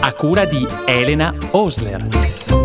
a cura di Elena Osler.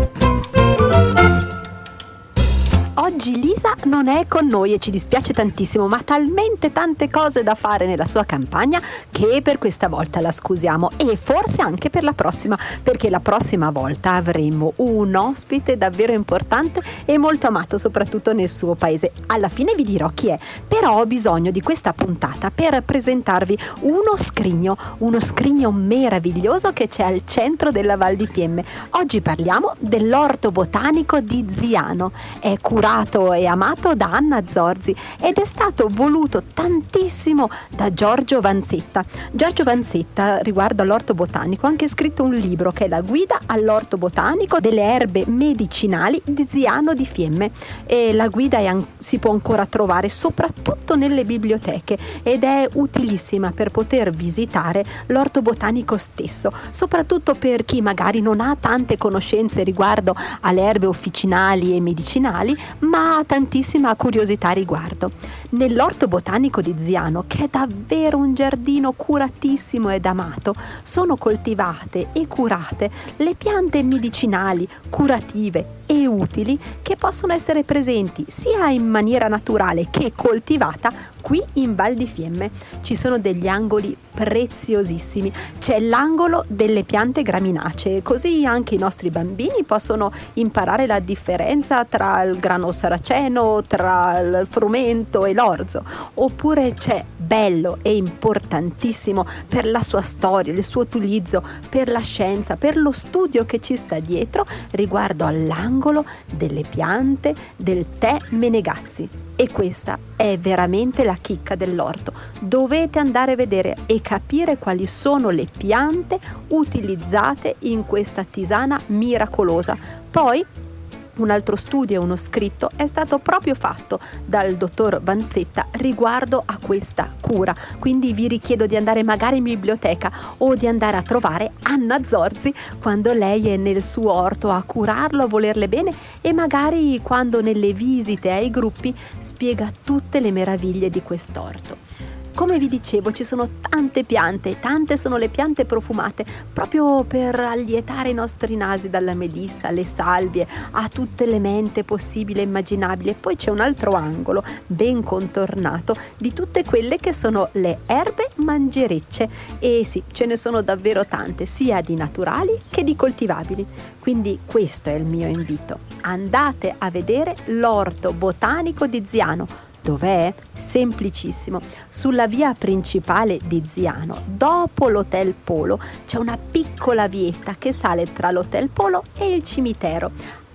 Oggi Lisa non è con noi e ci dispiace tantissimo, ma ha talmente tante cose da fare nella sua campagna che per questa volta la scusiamo e forse anche per la prossima, perché la prossima volta avremo un ospite davvero importante e molto amato soprattutto nel suo paese. Alla fine vi dirò chi è, però ho bisogno di questa puntata per presentarvi uno scrigno, uno scrigno meraviglioso che c'è al centro della Val di Fiemme. Oggi parliamo dell'orto botanico di Ziano. È curato curato e amato da Anna Zorzi ed è stato voluto tantissimo da Giorgio Vanzetta. Giorgio Vanzetta, riguardo all'orto botanico, ha anche scritto un libro che è la guida all'orto botanico delle erbe medicinali di Ziano di Fiemme e la guida è, si può ancora trovare soprattutto nelle biblioteche ed è utilissima per poter visitare l'orto botanico stesso, soprattutto per chi magari non ha tante conoscenze riguardo alle erbe officinali e medicinali, ma ha tantissima curiosità a riguardo. Nell'orto botanico di Ziano, che è davvero un giardino curatissimo ed amato, sono coltivate e curate le piante medicinali, curative e utili che possono essere presenti sia in maniera naturale che coltivata qui in Val di Fiemme. Ci sono degli angoli preziosissimi. C'è l'angolo delle piante graminacee, così anche i nostri bambini possono imparare la differenza tra il grano saraceno, tra il frumento e l'orzo. Oppure c'è bello e importantissimo per la sua storia, il suo utilizzo, per la scienza, per lo studio che ci sta dietro riguardo all'angolo delle piante del tè Menegazzi. E questa è veramente la chicca dell'orto. Dovete andare a vedere e capire quali sono le piante utilizzate in questa tisana miracolosa. Poi un altro studio e uno scritto è stato proprio fatto dal dottor Vanzetta riguardo a questa cura. Quindi vi richiedo di andare magari in biblioteca o di andare a trovare Anna Zorzi quando lei è nel suo orto a curarlo, a volerle bene e magari quando nelle visite ai gruppi spiega tutte le meraviglie di quest'orto. Come vi dicevo, ci sono tante piante, tante sono le piante profumate, proprio per allietare i nostri nasi dalla melissa, alle salvie, a tutte le mente possibili e immaginabili. E poi c'è un altro angolo ben contornato di tutte quelle che sono le erbe mangerecce. E sì, ce ne sono davvero tante, sia di naturali che di coltivabili. Quindi questo è il mio invito. Andate a vedere l'orto botanico di Ziano Dov'è? Semplicissimo. Sulla via principale di Ziano, dopo l'Hotel Polo, c'è una piccola vietta che sale tra l'Hotel Polo e il cimitero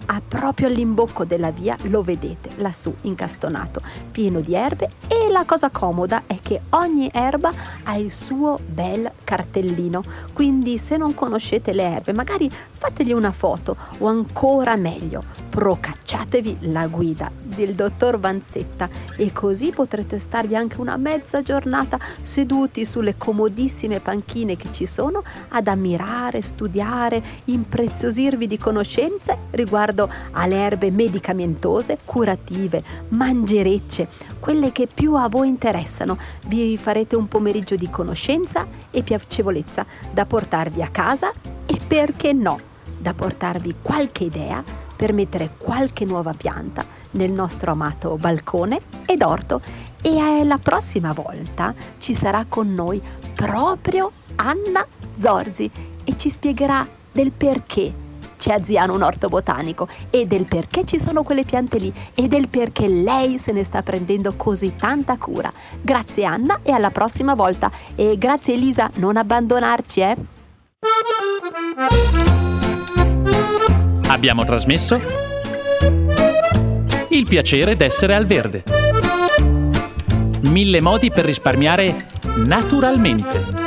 ah, proprio all'imbocco della via lo vedete lassù incastonato, pieno di erbe e la cosa comoda è che ogni erba ha il suo bel cartellino, quindi se non conoscete le erbe magari fategli una foto o ancora meglio procacciatevi la guida del dottor Vanzetta e così potrete starvi anche una mezza giornata seduti sulle comodissime panchine che ci sono ad ammirare, studiare, impreziosirvi di conoscenze riguardo alle erbe medicamentose, curative, mangerecce, quelle che più a voi interessano. Vi farete un pomeriggio di conoscenza e piacevolezza da portarvi a casa e perché no, da portarvi qualche idea per mettere qualche nuova pianta nel nostro amato balcone ed orto e la prossima volta ci sarà con noi proprio Anna Zorzi e ci spiegherà del perché c'è a Ziano un orto botanico e del perché ci sono quelle piante lì e del perché lei se ne sta prendendo così tanta cura. Grazie Anna e alla prossima volta. E grazie Elisa, non abbandonarci, eh? Abbiamo trasmesso Il piacere d'essere al verde. Mille modi per risparmiare naturalmente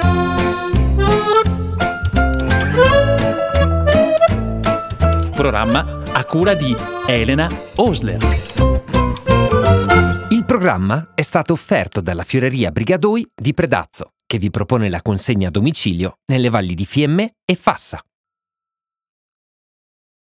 programma a cura di Elena Osler. Il programma è stato offerto dalla Fioreria Brigadoi di Predazzo, che vi propone la consegna a domicilio nelle valli di Fiemme e Fassa.